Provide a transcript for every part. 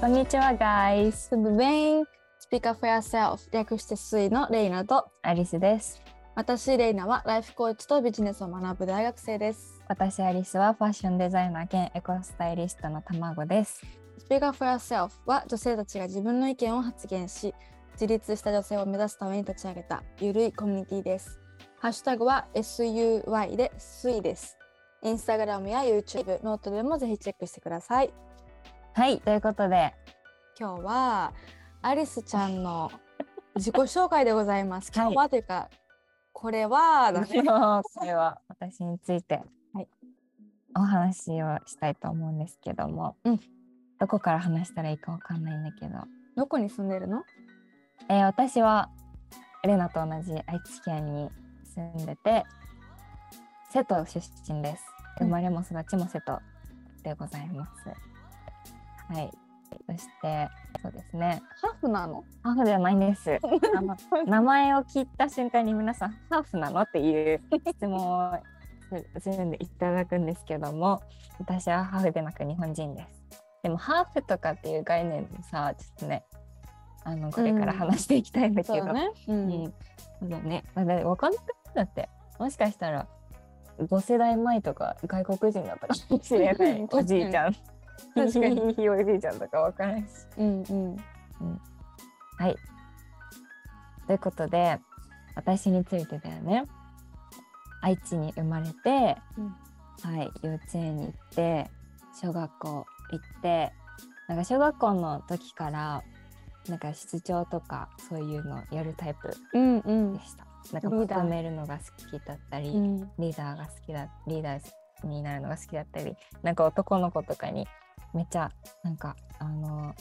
こんにちは、guys. Tudo bem? Speak up for yourself 略してスイのレイナとアリスです。私レイナはライフコーチとビジネスを学ぶ大学生です。私、アリスはファッションデザイナー兼エコスタイリストの卵です。Speak up for yourself は女性たちが自分の意見を発言し自立した女性を目指すために立ち上げたゆるいコミュニティです。ハッシュタグは SUY でスイです。インスタグラムや YouTube、 note でもぜひチェックしてください。はい、ということで、今日はアリスちゃんの 自己紹介でございます。はい。今日はというか、これはだね。これは私についてはい。お話をしたいと思うんですけども、うん。どこから話したらいいかわかんないんだけど、どこに住んでるの？えー私はレナと同じ愛知県に住んでて瀬戸出身です。生うん。まれも育ちも瀬戸でございます、はい。そしてそうですね。ハーフなの？ハーフではないんです。あの名前を聞いた瞬間に皆さんハーフなの？っていう質問をすするんでいただくんですけども私はハーフでなく日本人です。でもハーフとかっていう概念でさちょっとねあのこれから話していきたいんだけど、そうだね。ううん。ん、そうだね。まあ、だ分かんなくなって、もしかしたら5世代前とか外国人だったかもしれない。うん。おじいちゃん。確かにひひひおじいちゃんとか分からんし。うんうん。はい。ということで、私についてだよね。愛知に生まれて、うんはい、幼稚園に行って、小学校行って、なんか小学校の時から、なんか室長とかそういうのやるタイプうんうんでした。なんかリーダーまとめるのが好きだったり、うん。リーダーが好きだリーダーになるのが好きだったりなんか男の子とかにめっちゃなんかあの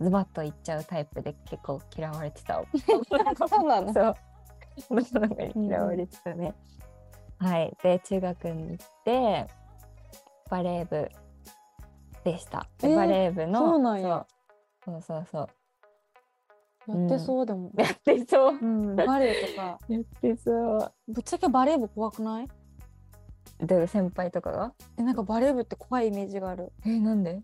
ズバッと言っちゃうタイプで結構嫌われてた。そうなの？そう。男の子に嫌われてたね、はい。で中学に行ってバレー部でした、でえーバレー部のそうなんや。そう。そうそうやってそうでも。やってそう。うん。バレエとか。やってそう。ぶっちゃけバレー部怖くない？で先輩とかが。え、なんかバレー部って怖いイメージがある。えなんで？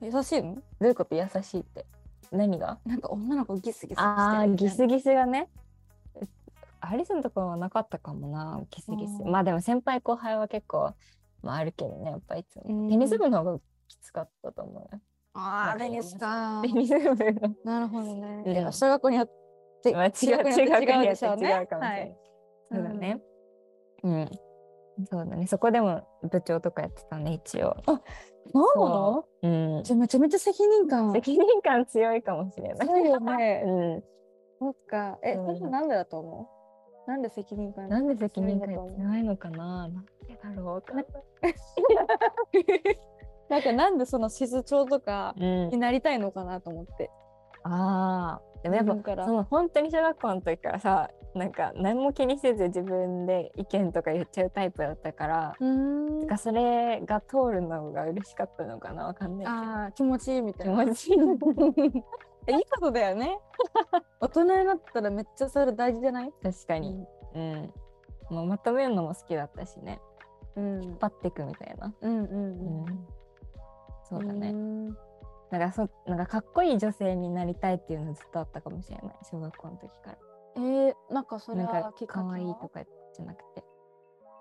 優しいの？どういうこと？優しいって。何が？なんか女の子ギスギスしてるああギスギスがね。アリスのところはなかったかもなギスギス。うん。まあでも先輩後輩は結構、まあ、あるけどねやっぱいつも。うん。テニス部の方がきつかったと思うよあー、テニスかテ。ニス部の。なるほどね。うんいや小学校によってまあ違う中学によって違うでしょうね。違うかもしれない。そうだね。うん、そうだね。そこでも部長とかやってたね一応。そうなの？う。ん。じゃあめちゃめちゃ責任感。責任感強いかもしれない。そうよね。うん。そっか。え、う。んそれなんでだと思う？なんで責任感なんで責任感強いのかな？なんでだろう なんかなんでその室長とかうん。になりたいのかなと思って。ああでもやっぱその本当に小学校の時からさなんか何も気にせず自分で意見とか言っちゃうタイプだったから、うーん。それが通るのが嬉しかったのかなわかんない。ああ、気持ちいいみたいな。気持ちいい。えいいことだよね。大人になったらめっちゃそれ大事じゃない？確かに、うん。もうまとめるのも好きだったしね。うん。パッてくみたいな、うんうんううん。ん、そうだね、んなんかそなんかかっこいい女性になりたいっていうのずっとあったかもしれない。小学校の時からえー、なんかそれはきっかけは？可愛いとかじゃなくて。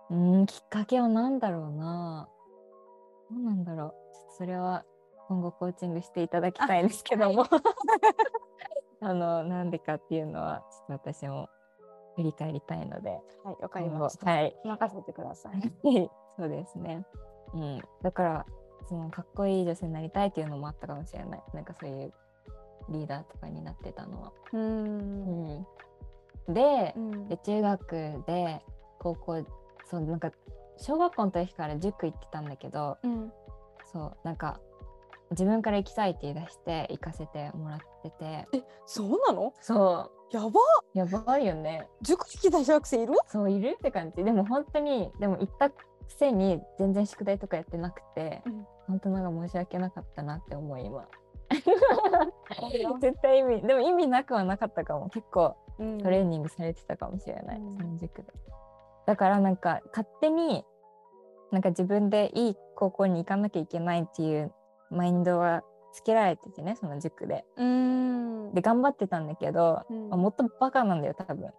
うーん、きっかけは何だろうな。どうなんだろう。ちょっとそれは今後コーチングしていただきたいんですけども。あ の、なんでかっていうのは、ちょっと私も振り返りたいので。はい、わかりました。はい。任せてください。そうですね。うん。だから、そのかっこいい女性になりたいっていうのもあったかもしれない。なんかそういうリーダーとかになってたのは。うん。で、うん。で中学で高校そうなんか小学校の時から塾行ってたんだけどうん。そうなんか自分から行きたいって言い出して行かせてもらってて。え、そうなの？そやば。うやばいよね。塾行きたい小学生いる？そういるって感じ。でも本当にでも行ったくせに全然宿題とかやってなくて、うん本当なんか申し訳なかったなって思う今絶対意味でも意味なくはなかったかも結構うんトレーニングされてたかもしれない、うん。その塾で。だからなんか勝手になんか自分でいい高校に行かなきゃいけないっていうマインドはつけられててねその塾で。うん。で頑張ってたんだけど、うん。もっとバカなんだよ多分。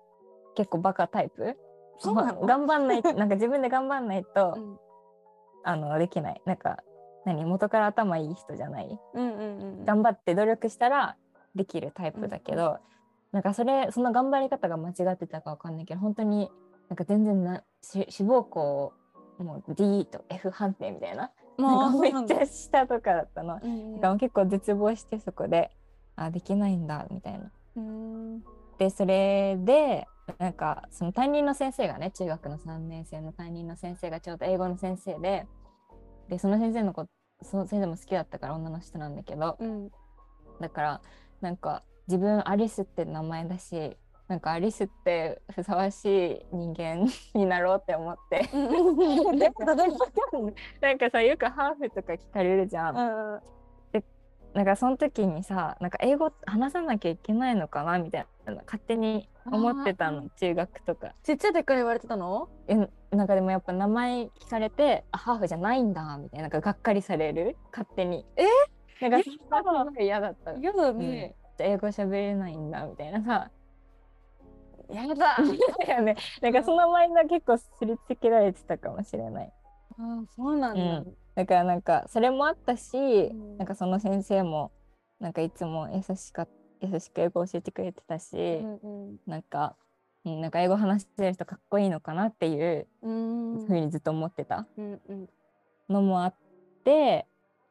結構バカタイプ。そうなの？頑張んないなんか自分で頑張んないと、うん。あのできない。なんか何？元から頭いい人じゃない？うんうんうん頑張って努力したらできるタイプだけど、なんかそれその頑張り方が間違ってたかわかんないけど本当になんか全然なし志望校もう D と F 判定みたいななんかめっちゃ下とかだったの。うんから結構絶望してそこであできないんだみたいな。うんでそれでなんかその担任の先生がね中学の3年生の担任の先生がちょうど英語の先生ででその先生の子その先生も好きだったから女の人なんだけどうんだからなんか自分アリスって名前だしなんかアリスってふさわしい人間になろうって思って。うん。でなんかさよくハーフとか聞かれるじゃん。うん。なんかその時にさなんか英語話さなきゃいけないのかなみたいな勝手に思ってたあの中学とか。ちっちゃい時から言われてたの？えなんかでもやっぱ名前聞かれてあハーフじゃないんだみたいななんかがっかりされる。勝手に。え？なんかそれがすごい嫌だった。嫌だね。英語喋れないんだみたいなさ。やだ。だよね。なんかそのマインドは結構すりつけられてたかもしれない。あそうなんだ。うん。だからなんかそれもあったし、ん。なんかその先生もなんかいつも優しか優しく英語教えてくれてたし、うんなんか、うん、なんか英語話せる人かっこいいのかなっていううん。ふうにずっと思ってた。のもあって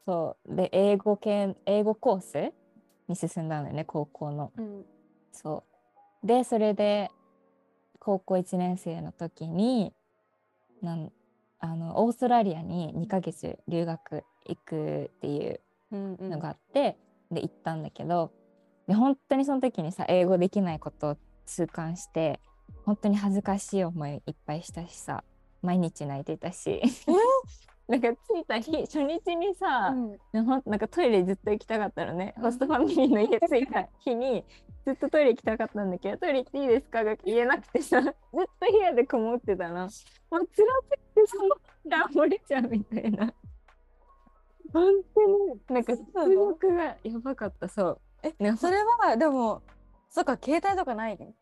そう。で英語系英語コースに進んだんだよね高校の。うん。そう。でそれで高校1年生の時になんあのオーストラリアに2ヶ月留学行くっていううんうん。のがあって、で行ったんだけどで本当にその時にさ英語できないことを痛感して本当に恥ずかしい思いいっぱいしたしさ毎日泣いてたしなんか着いた日初日にさ、うん。なんかトイレずっと行きたかったのね。ホストファミリーの家着いた日に ずっとトイレ行きたかったんだけどトイレ行っていいですかが言えなくてさ ずっと部屋でこもってたの。もう辛すぎてそのが漏れちゃうみたいな。本当になんか出力がやばかったそう。えねそれはでもそっか携帯とかないね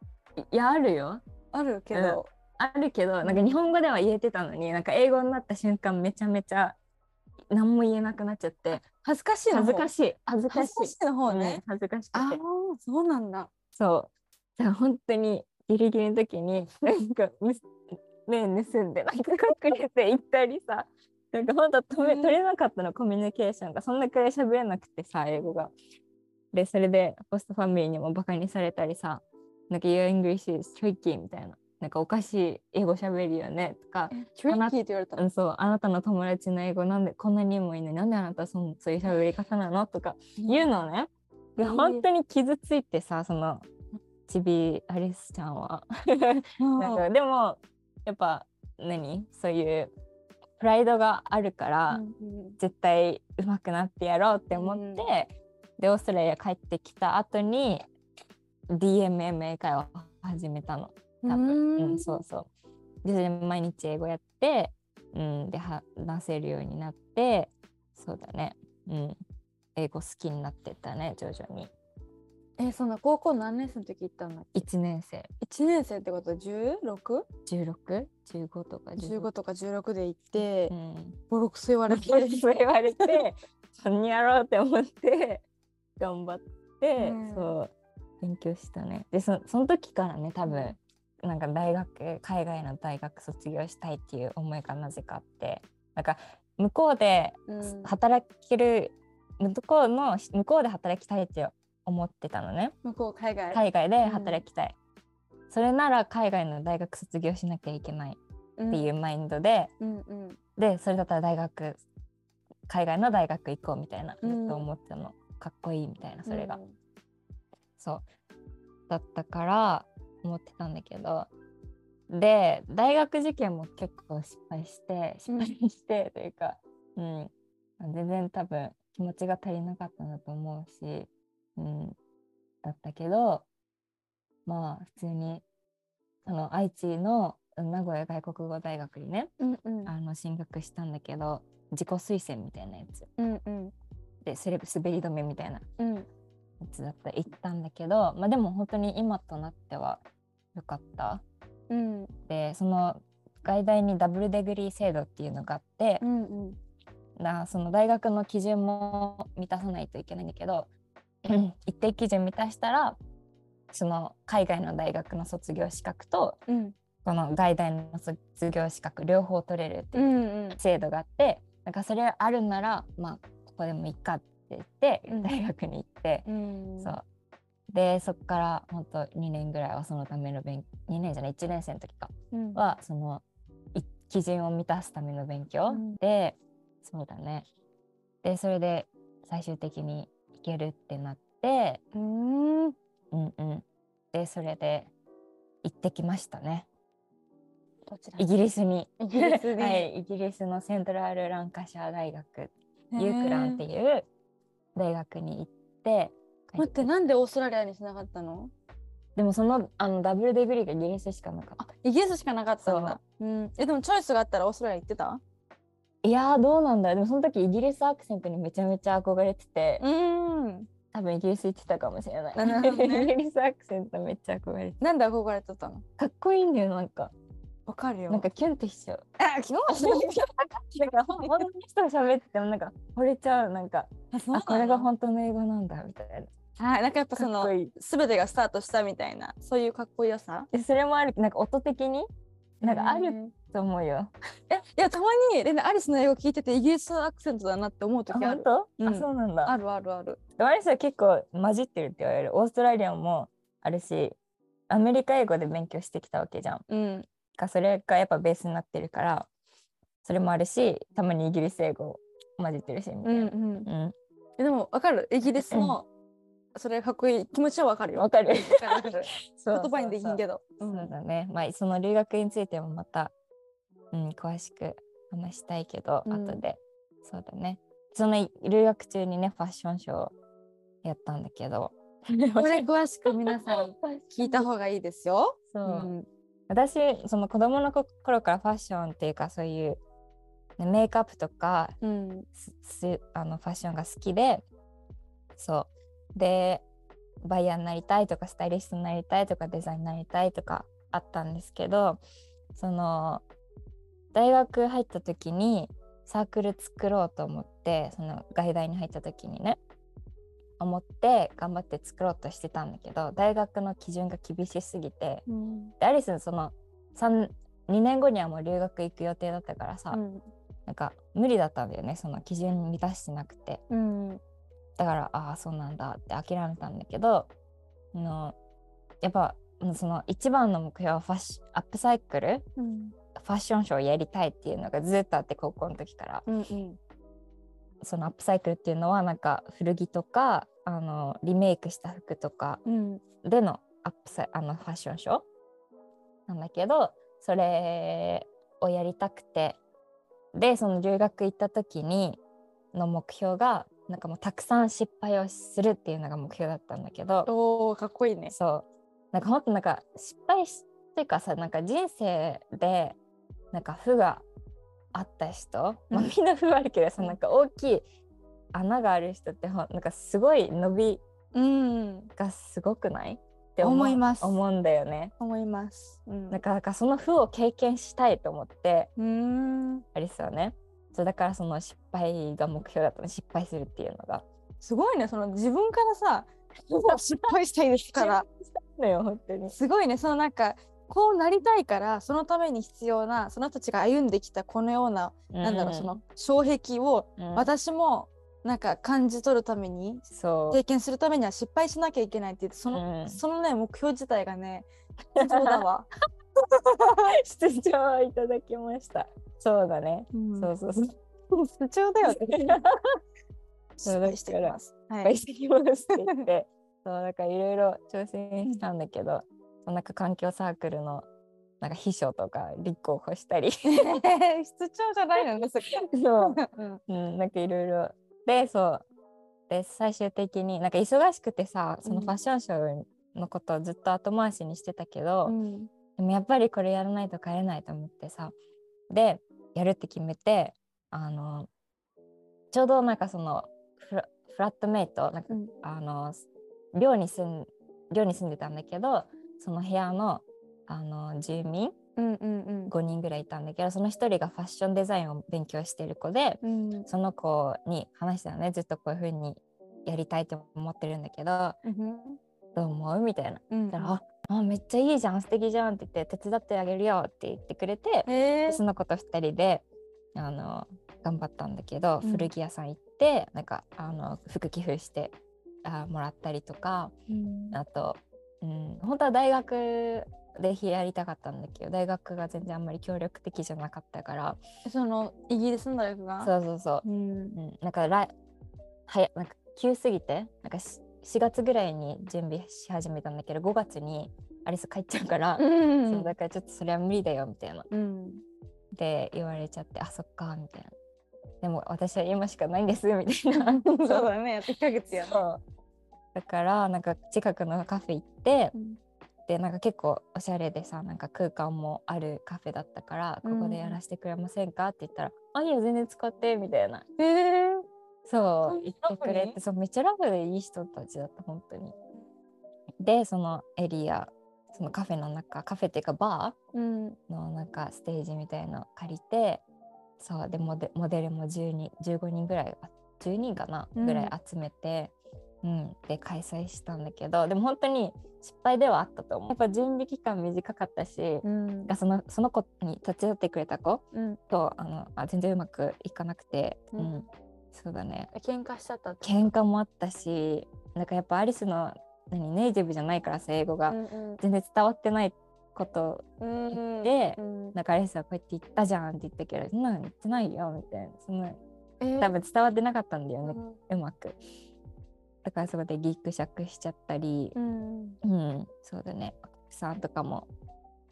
いやあるよ。あるけどあるけどなんか日本語では言えてたのになんか英語になった瞬間めちゃめちゃ何も言えなくなっちゃって恥ずかしいのい恥ずかしい。恥ずかしい。恥ずかしいの方うん。ね恥ずかしくて。ああそうなんだ。そう。だから本当にギリギリの時になんかむすね盗んでなんか隠れて行ったりさなんか本当止めうん。取れなかったのコミュニケーションが。そんなくらい喋れなくてさ英語が。でそれでホストファミリーにもバカにされたりさなんか Your English is tricky みたいななんかおかしい英語喋るよねとかトリッキーって言われた。うん、そうあなたの友達の英語なんでこんなにもいいのになんであなたそんそういう喋り方なの？とか言うのね。でえー本当に傷ついてさそのちびアリスちゃんは。なんかでもやっぱ何？そういうプライドがあるから、絶対上手くなってやろうって思って、うん。でオーストラリア帰ってきた後に DMM 英会話を始めたの。多分。うん、そうそう。で毎日英語やって、うん、で話せるようになってそうだね、うん、英語好きになってったね徐々に。えそんな高校何年生の時行ったんだっ1年生。け1年生ってこと？16?15 16?15 とか15とか16で行ってうん。ボロクソ言われて。そう言われて 何やろうって思って頑張って、うん。そう勉強したね。でそその時からね多分なんか大学海外の大学卒業したいっていう思いがなぜかあって。なんか向こうでうん。働ける、向こうの向こうで働きたいって思ってたのね。向こう海外。海外で働きたい、それなら海外の大学卒業しなきゃいけないっっていうマインドで、うんうん。でそれだったら大学海外の大学行こうみたいなずうん。っと思ってたの、かっこいいみたいなそれが、うん。そう。だったから思ってたんだけどで大学受験も結構失敗して失敗して、というか、うん、全然多分気持ちが足りなかったんだと思うし、うん、だったけどまあ普通にあの愛知の名古屋外国語大学にねうんうん。あの進学したんだけど自己推薦みたいなやつ。うんうん。でそれ滑り止めみたいな。うんやつだったら行ったんだけど、まあ、でも本当に今となってはよかった。うん。でその外大にダブルデグリー制度っていうのがあってう、んうん。なその大学の基準も満たさないといけないんだけど 一定基準満たしたらその海外の大学の卒業資格とうん。この外大の卒業資格両方取れるってういうんうん。制度があって、なんかそれあるならまあここでもいいかって言ってうん。大学に行って、うん。そう。でそこから本当2年ぐらいはそのための勉2年じゃない1年生の時か。うん。はそのい基準を満たすための勉強、うん。でそうだね。でそれで最終的に行けるってなって。うん。うんうん。でそれで行ってきましたね。どちらイギリスに。イギリスに。はい、イギリスのセントラル・ランカシャー大学ユークランってへいう大学に行ってー待ってなんでオーストラリアにしなかったの？でもそのあのダブルデグリーがイギリスしかなかっあイギリスしかなかったんだ。う。んえでもチョイスがあったらオーストラリア行ってた？たいやーどうなんだでもその時イギリスアクセントにめちゃめちゃ憧れてて、うん。多分イギリス行ってたかもしれない。ね。イギリスアクセントめっちゃ憧れてなんで憧れてたの？かっこいいんだよなんかわかるよ。なんかキュンってしちゃう。あキモなんかほん本当の人が喋っててもなんか惚れちゃう。なんかあこれが本当の英語なんだみたいな。はいなんかやっぱそのかっこいい。全てがスタートしたみたいなそういうかっこよさ？でそれもある？なんか音的に？なんかあると思うよ。えいやたまにレナアリスの英語聞いててイギリスアクセントだなって思うあ時ある。本当、うん。あそうなんだ。あるあるある。アリスは結構混じってるって言われる。オーストラリアもあるしアメリカ英語で勉強してきたわけじゃん。うんかそれがやっぱベースになってるからそれもあるしたまにイギリス英語混じってるしみたいな、うんうん。うん。えでもわかる。イギリスのそれかっこいい気持ちはわかるよ。わかる。言葉にできんけど、どそうだね。まあその留学についてもまた、うん、詳しく話したいけど、うん。後で。そうだね。その留学中にねファッションショーやったんだけど。これ詳しく皆さん聞いた方がいいですよ。そう、うん私その子供の頃からファッションっていうかそういう、ねメイクアップとかうん。あのファッションが好きでそう。でバイヤーになりたいとかスタイリストになりたいとかデザインになりたいとかあったんですけどその大学入った時にサークル作ろうと思ってその外大に入った時にね思って頑張って作ろうとしてたんだけど大学の基準が厳しすぎてうん。でアリスその3 2年後にはもう留学行く予定だったからさ、うん。なんか無理だったんだよねその基準満たしてなくて。うん。だからああそうなんだって諦めたんだけどあのやっぱうんその一番の目標はファッシアップサイクルうん。ファッションショーをやりたいっていうのがずっとあって高校の時から。うんうんそのアップサイクルっていうのはなんか古着とかあのリメイクした服とかうん。でのアップサイあのファッションショー？なんだけどそれをやりたくて。でその留学行った時にの目標がなんかもうたくさん失敗をするっていうのが目標だったんだけど。おおかっこいいね。そう。なんかほんとなんか失敗しっていうかさなんか人生でなんか負があった人、まあ、うんみんな負はあるけどさうん。なんか大きい穴がある人ってなんかすごい伸びうん。がすごくない？って思います。思うんだよね。思います。うん。なんかなんかその負を経験したいと思ってうーん。アリスはね。そうだからその失敗が目標だったの。失敗するっていうのが。すごいね。その自分からさ 失敗したいですから。のよ本当に。すごいね。そのなんかこうなりたいからそのために必要なその人たちが歩んできたこのような、なんだろうその障壁をうん、私もなんか感じ取るためにそう経験するためには失敗しなきゃいけないって言ってその,、うんそのね目標自体がね 必要だわ。出場いただきました。そうだね。うんそうそうそう。必要だよね。そう失敗してきます。はい。失敗してきますって言って、そうだからいろいろ挑戦したんだけど、なんか環境サークルのなんか秘書とか立候補したり、室長じゃないのね、そう、うん。うん、なんかいろいろで、そう。で最終的になんか忙しくてさ、そのファッションショーのことをずっと後回しにしてたけど、うん。でもやっぱりこれやらないと帰れないと思ってさでやるって決めてあのちょうどなんかそのフラフラットメイトなんか、うんあの寮に住ん寮に住んでたんだけどその部屋のあの住民うんうん5人ぐらいいたんだけどその1人がファッションデザインを勉強してる子でうん。うんその子に話したのねずっとこういう風にやりたいと思ってるんだけどうんどう思う？みたいな。うんだからああめっちゃいいじゃん素敵じゃんって言って手伝ってあげるよって言ってくれてへえでその子と2人であの頑張ったんだけど、うん。古着屋さん行ってなんかあの服寄付してあもらったりとかうん。あと、うん、本当は大学でやりたかったんだけど大学が全然あんまり協力的じゃなかったから。そのイギリスの大学が？そうそうそう、うん。うん、なんか来はやなんか急すぎてなんかし4月ぐらいに準備し始めたんだけど5月にアリス帰っちゃうから、うん。そうだからちょっとそれは無理だよみたいな。うん。で言われちゃってあそっかみたいな。でも私は今しかないんですみたいな。そうだね。1ヶ月や。そうだからなんか近くのカフェ行ってうん。でなんか結構おしゃれでさなんか空間もあるカフェだったから、うんここでやらせてくれませんか？って言ったら「あいいよ全然使って」みたいな。へ えそう言ってくれてそうめっちゃラフでいい人たちだった本当に。でそのエリアそのカフェの中カフェっていうかバーうん。のなんかステージみたいの借りてそうでモデモデルも10人15人ぐらいあ10人かなうんぐらい集めて、うん。で開催したんだけどでも本当に失敗ではあったと思う。やっぱ準備期間短かったし、うん。がそのその子に手伝ってくれた子うん。とあのあ全然うまくいかなくて、ううん。んそうだね。喧嘩しちゃったって喧嘩もあったしなんかやっぱアリスの何ネイティブじゃないからさ英語が、うん全然伝わってないことうんうん。でうん。なんかアリスはこうやって言ったじゃんって言ったけどそんなの言ってないよみたいな。そのえー。多分伝わってなかったんだよね、うん。うまくだからそこでギクシャクしちゃったりうん。うん、そうだね。お客さんとかも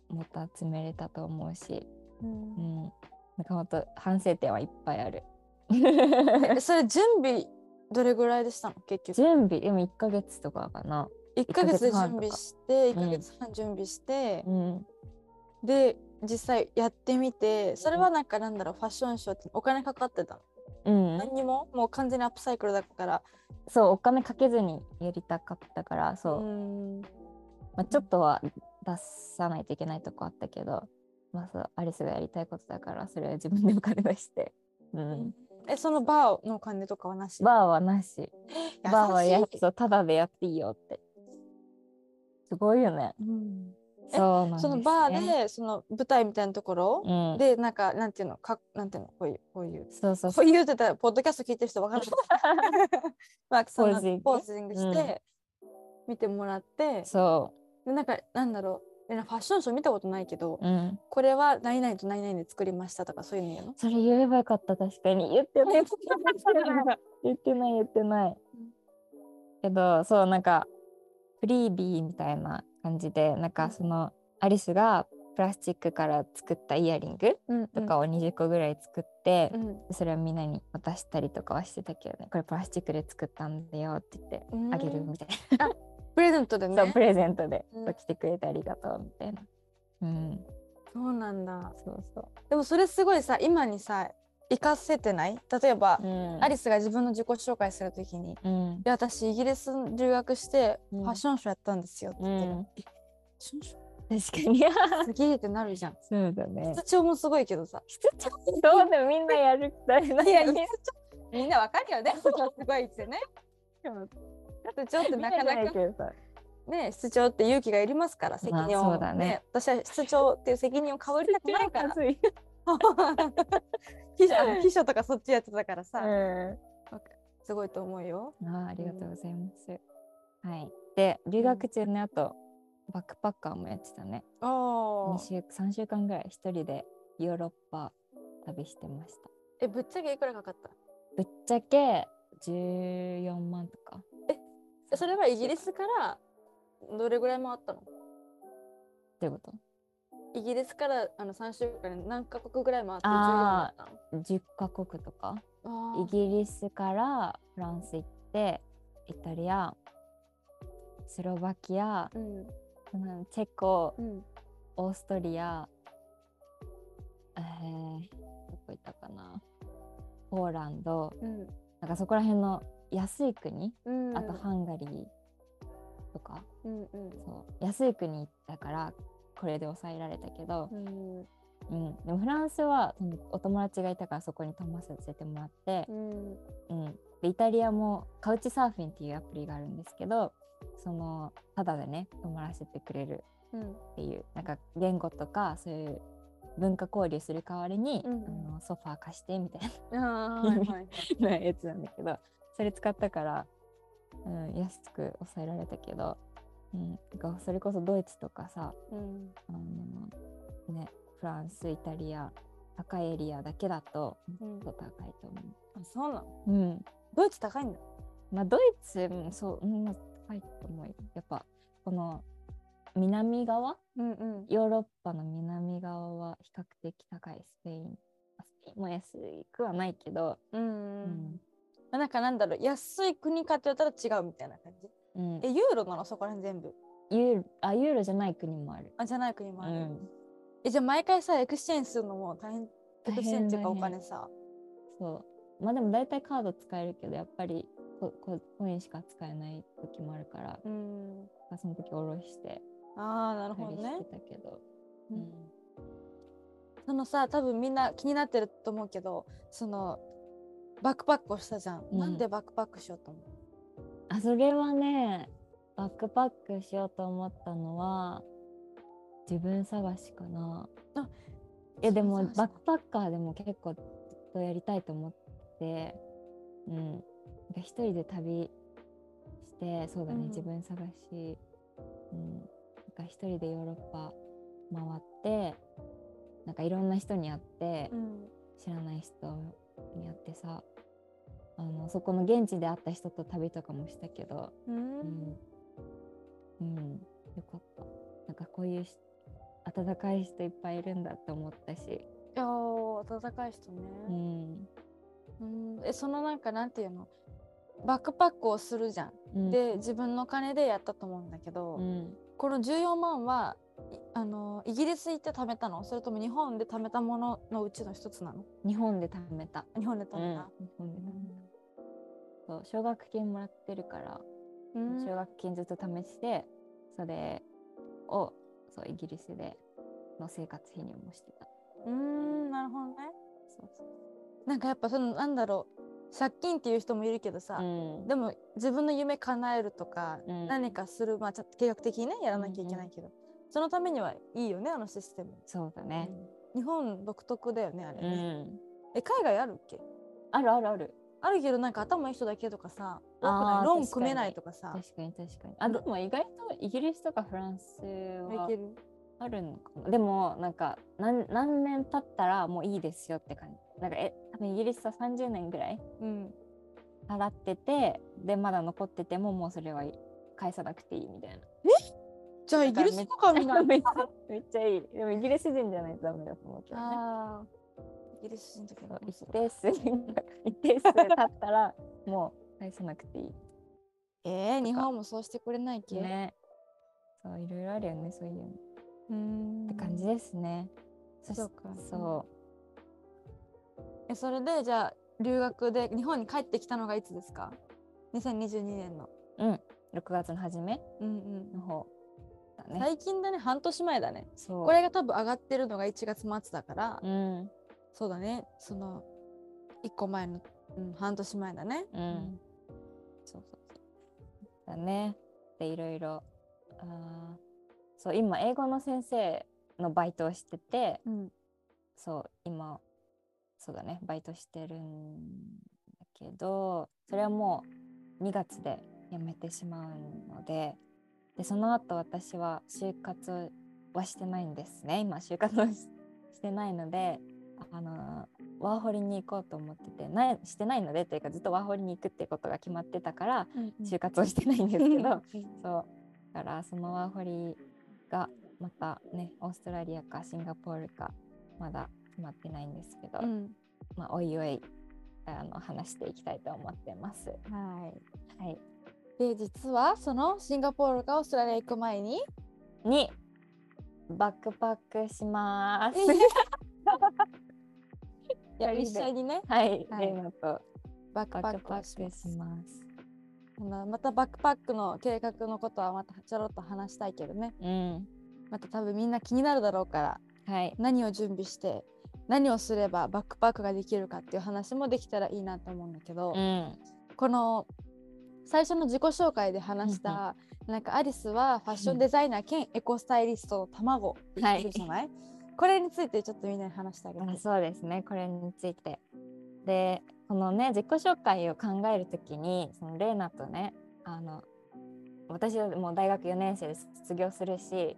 もっと集めれたと思うし。ううん。んなんかほんと反省点はいっぱいある。えそれ準備どれぐらいでしたの？結局。準備？でも1ヶ月とかかな。1ヶ月で準備して1うん。ヶ月半準備して、うん。で実際やってみてそれはなんかなんだろうファッションショーってお金かかってたの、うん、何にももう完全にアップサイクルだから。そうお金かけずにやりたかったからそう、ん。まあ、ちょっとは出さないといけないとこあったけど、まあ、そうアリスがやりたいことだからそれは自分でお金出して、うん、えそのバーのお金とかはなし？バーはなし。バーはやそうただでやっていいよって。すごいよね。うん。えそそのバーでその舞台みたいなところ、うん、でなんかなんていうのかなんていうのこういうこういうそうそうそう。こういうって言ったらポッドキャスト聞いてる人わからない。まあそのポージングして見てもらって、そでなんかなんだろうファッションショー見たことないけど、う、うん、これは何々と何々で作りましたとかそういうの言うの？それ言えばよかった。確かに。言ってない。言ってない 言ってない、うん。けどそうなんかフリービーみたいな感じでなんかそのアリスがプラスチックから作ったイヤリングうんとかを20個ぐらい作ってう、ん。それをみんなに渡したりとかはしてたけどね。これプラスチックで作ったんだよって言ってうん。あげるみたいプレゼントでな、ね。そうプレゼントで、来てくれてありがとうみたいな。うん。そうなんだ。そうそう。でもそれすごいさ今にさ活かせてない？例えば、うん。アリスが自分の自己紹介するときに「うん。いや私イギリス留学してうん。ファッションショーやったんですよ」って言ってファッションショ確かに。ーすげえってなるじゃん。そうだね。室長もすごいけどさ。室長？そうだよみんなやるいや室長みんなわかるよね。すごいってね。室長ってなかなかね室長って勇気がいりますから責任を、まあそうだね。私は室長っていう責任をかぶりたくないから 秘書秘書とかそっちやってたからさ、うすごいと思うよ。ん、あーありがとうございます、はい。で留学中ねあとバックパッカーもやってたね。あ2週3週間ぐらい一人でヨーロッパ旅してました。えぶっちゃけいくらかかった？ぶっちゃけ14万とか。えそれはイギリスからどれぐらい回ったの？どういうこと？イギリスからあの3週間で何カ国ぐらい回って14あだったの10カ国とか。あイギリスからフランス行ってイタリアスロバキアーうん。うんチェコうん。オーストリアえー、どこ行ったかな。ポーランド。うん。なんかそこら辺の安い国？うん。あとハンガリーとか、うんうん。そう。安い国だからこれで抑えられたけど、うん。うん、でもフランスはお友達がいたからそこに泊まらせてもらって。う、ん。うん、でイタリアもカウチサーフィンっていうアプリがあるんですけどそのただでね泊まらせてくれる。うん。っていうなんか言語とかそういう文化交流する代わりに、うん。あのソファー貸してみたいな。はいはい なやつなんだけどそれ使ったから、うん、安く抑えられたけど、うん、それこそドイツとかさうん。あの、ね、フランスイタリア高いエリアだけだとうん。もっと高いと思あそうなの？う。うん。ドイツ高いんだ。まあ、ドイツもそう、うん、まあ高いと思うよ。やっぱこの南側？うんうん。ヨーロッパの南側は比較的高い。スペイン。あスペインも安くはないけど、うんううん。まあなんかなんだろう安い国かって言ったら違うみたいな感じ？うん。えユーロなの？そこら辺全部。ユーロあユーロじゃない国もある。あじゃない国もある、うん、えじゃあ毎回さエクスチェンジするのも大変エ大クスチェンジっていうかお金さ。そう。まあでも大体カード使えるけどやっぱりここコインしか使えない時もあるから、うん。その時下ろしてああなるほどね。てたけど、ううんん。そのさ多分みんな気になってると思うけどそのバックパックをしたじゃん、うん。なんでバックパックしようと思う？あそれはねバックパックしようと思ったのは自分探しかな。あいやでもバックパッカーでも結構ずっとやりたいと思って、うん、なんか一人で旅してそうだね、うん。自分探し、うん、なんか一人でヨーロッパ回ってなんかいろんな人に会って、うん。知らない人に会ってさあのそこの現地で会った人と旅とかもしたけど、ううん。ん。うん、よかった。なんかこういうし温かい人いっぱいいるんだって思ったし、いやー温かい人ね、うん。うん、えそのなんかなんていうの？バックパックをするじゃん、うん、で自分の金でやったと思うんだけど、うん、この14万はいあのイギリス行って貯めたの？それとも日本で貯めたもののうちの一つなの？日本で貯めた、日本で貯めた、日本で貯めた。そう奨学金もらってるからうん。奨学金ずっと試してそれをそうイギリスでの生活費にもしてた。うんなるほどね。そうそう。なんかやっぱそのなんだろう。借金っていう人もいるけどさ、うん。でも自分の夢叶えるとか、うん。何かするまあちょっと計画的にねやらなきゃいけないけど、そのためにはいいよねあのシステム、そうだね。うん。日本独特だよねあれうね、ん。え海外あるっけ？あるあるある。あるけどなんか頭いい人だけとかさローン組めないとかさ。確かに確かに。あでも意外とイギリスとかフランスはできる。あるのかなでもなんか何何年経ったらもういいですよって感じ。なんかえ多分イギリスは30年ぐらいうん。払っててでまだ残っててももうそれは返さなくていいみたいなじゃあイギリスとかみんな。めっちゃいい。でもイギリス人じゃないとダメだと思うけどね。イギリス人の時そうも一定数一定数経ったらもう返さなくていい。えー、日本もそうしてくれないっけ、ね。そういろいろあるよねそういうの。うーん。って感じですね。そうか。そえそれでじゃあ留学で日本に帰ってきたのがいつですか？2022年の。う。うん。6月の初めうん。の方ね。最近だね半年前だねそう。これが多分上がってるのが1月末だから、うん。そうだねその1個前の、うん、半年前だねうん。そうそうそう。だね。で、いろいろ。あーそう、今、英語の先生のバイトをしてて、うんそう、今、そうだね、バイトしてるんだけど、それはもう2月で辞めてしまうので、で、その後私は就活はしてないんですね。今、就活をししてないので、あの、ワーホリに行こうと思ってて、なしてないのでというか、ずっとワーホリに行くってことが決まってたから、就活をしてないんですけど、そうだからそのワーホリがまたねオーストラリアかシンガポールかまだ決まってないんですけど、うんまあおいおいあの話していきたいと思ってます。はいはい。で実はそのシンガポールかオーストラリア行く前ににバックパックします。いや一緒にねはい、はいレイナとバックパックバックパックをしますします。ほなまたバックパックの計画のことはまたちょろっと話したいけどねうん。また多分みんな気になるだろうからはい。何を準備して何をすればバックパックができるかっていう話もできたらいいなと思うんだけど、うん。この最初の自己紹介で話した、なんかアリスはファッションデザイナー兼エコスタイリストの卵って言ってるじゃない、これについてちょっとみんなに話してあげて。あそうですね。これについて。でこのね自己紹介を考えるときにそのレイナとねあの私はもう大学4年生で卒業するし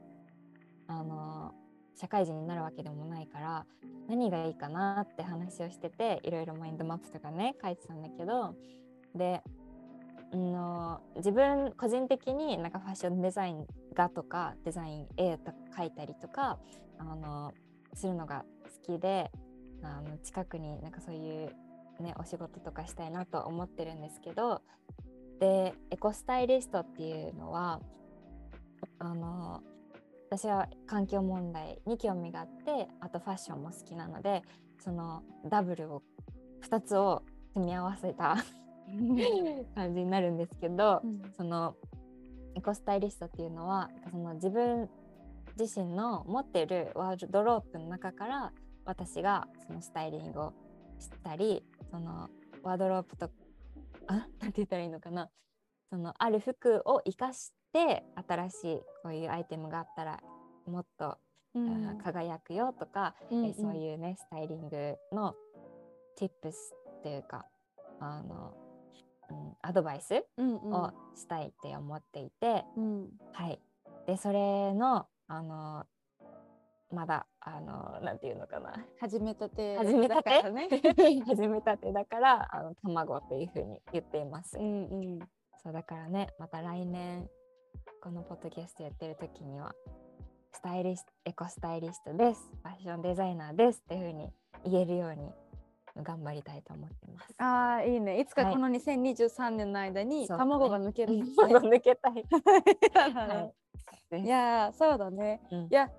あの社会人になるわけでもないから何がいいかなって話をしてていろいろマインドマップとかね書いてたんだけどで、うんの自分個人的になんかファッションデザイン画とかデザイン絵とか描いたりとかあのするのが好きであの近くになんかそういう、ね、お仕事とかしたいなと思ってるんですけどでエコスタイリストっていうのはあの私は環境問題に興味があってあとファッションも好きなのでそのダブルを2つを組み合わせた感じになるんですけど、うん。そのエコスタイリストっていうのはその自分自身の持っているワードロープの中から私がそのスタイリングをしたりそのワードロープとあ？なんて言ったらいいのかな？そのある服を生かして新しいこういうアイテムがあったらもっと、うん。あ輝くよとか、うんえそういうねスタイリングの tips っていうかあの、うん、アドバイスうんうんをしたいって思っていて、うんはい。で、それの、あの、まだ、あの、なんていうのかな。始めたて始めたて？だからね 始めたてだから、あの、卵というふうに言っています。うんうんそう、だからね、また来年、このポッドキャストやってる時には、スタイリスト、エコスタイリストです。ファッションデザイナーですっていうふうに言えるように頑張りたいと思ってます。あーいいねいつかはいこの2023年の間に卵が抜ける 卵抜けたい。はいいやーそうだね、うんいや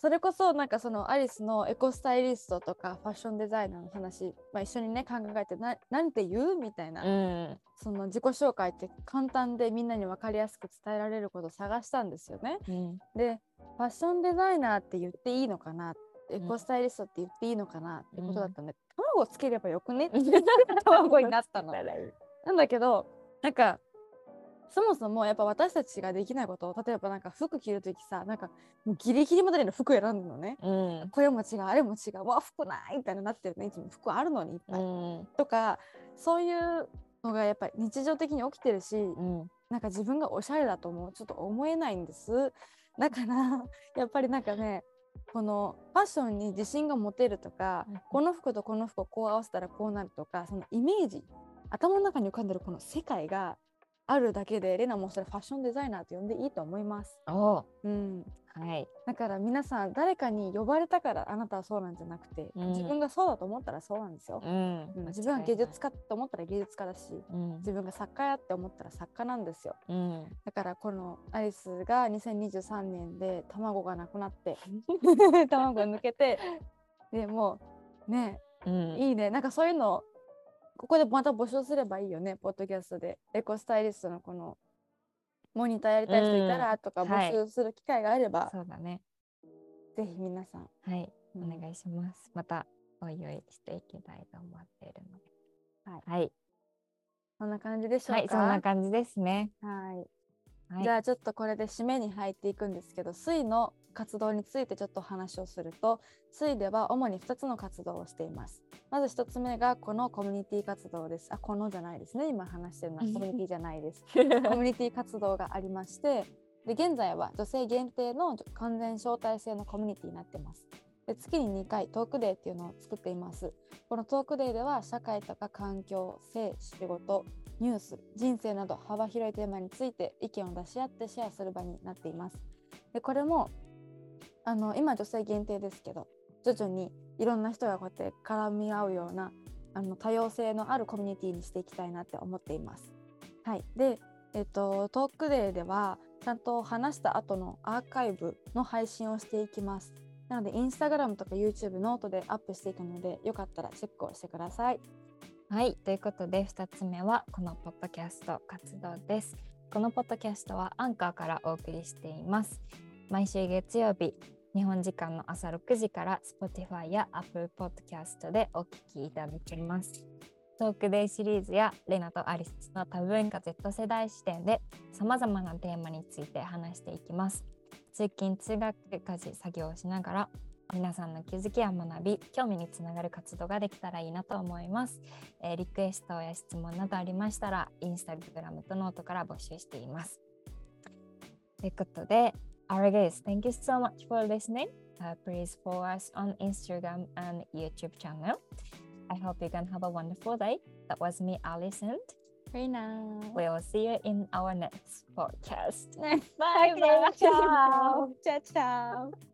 それこそなんかそのアリスのエコスタイリストとかファッションデザイナーの話、まあ、一緒にね考えてななんて言う？みたいな、うん。その自己紹介って簡単でみんなに分かりやすく伝えられることを探したんですよね。うん。でファッションデザイナーって言っていいのかな？エんコスタイリストって言っていいのかな？ってことだったんで、卵つければよくね？卵になったの。なんだけどなんかそもそもやっぱ私たちができないことを例えばなんか服着るときさなんかもうギリギリまでの服選んでるのね。うん。これも違うあれも違うわ服ないみたいになってるねいつも服あるのにいっぱい、うん。とかそういうのがやっぱり日常的に起きてるし、うん。なんか自分がおしゃれだと思うちょっと思えないんですだからやっぱりなんかねこのファッションに自信が持てるとか、うん。この服とこの服をこう合わせたらこうなるとかそのイメージ頭の中に浮かんでるこの世界があるだけでレナもそれファッションデザイナーと呼んでいいと思います。おううん、はい。だから皆さん誰かに呼ばれたからあなたはそうなんじゃなくて、うん自分がそうだと思ったらそうなんですよ。うんうん自分は芸術家って思ったら芸術家だしうん。自分が作家やって思ったら作家なんですよ。うん。だからこのアリスが2023年で卵がなくなって 卵が抜けてでもうねうん。いいねなんかそういうのここでまた募集すればいいよねポッドキャストでエコスタイリストのこのモニターやりたい人いたらとか募集する機会があれば、そうだね。ぜひ皆さん、はい。うんお願いします。またおいおいしていきたいと思っているので。はいはい。そんな感じでしょうか？はい。そんな感じですね。はいはい。じゃあちょっとこれで締めに入っていくんですけど水の活動についてちょっとお話をすると水では主に2つの活動をしています。まず1つ目がこのコミュニティ活動です。あこのじゃないですね。今話してるのはコミュニティじゃないです。コミュニティ活動がありましてで現在は女性限定の完全招待制のコミュニティになってます。で月に2回トークデーっていうのを作っています。このトークデーでは社会とか環境性仕事ニュース人生など幅広いテーマについて意見を出し合ってシェアする場になっています。でこれもあの今女性限定ですけど徐々にいろんな人がこうやって絡み合うようなあの多様性のあるコミュニティにしていきたいなって思っています。はい、で、えっと、トークデーではちゃんと話した後のアーカイブの配信をしていきます。なので、インスタグラムとか YouTube、 note でアップしていくので、よかったらチェックをしてください。はい、ということで2つ目はこのポッドキャスト活動です。このポッドキャストはアンカーからお送りしています。毎週月曜日、日本時間の朝6時から Spotify や Apple Podcast でお聞きいただけます。トークデイシリーズやレナとアリスの多文化 Z 世代視点でさまざまなテーマについて話していきます。通勤・通学、家事、作業をしながら皆さんの気づきや学び、興味につながる活動ができたらいいなと思います。えーリクエストや質問などありましたら、インスタグラムとノートから募集しています。ということで、All right, guys, thank you so much for listening. Uh, please follow us on Instagram and YouTube channel. I hope you can have a wonderful day. That was me, Alison. Rina. We'll see you in our next podcast. bye bye. Ciao. ciao. ciao.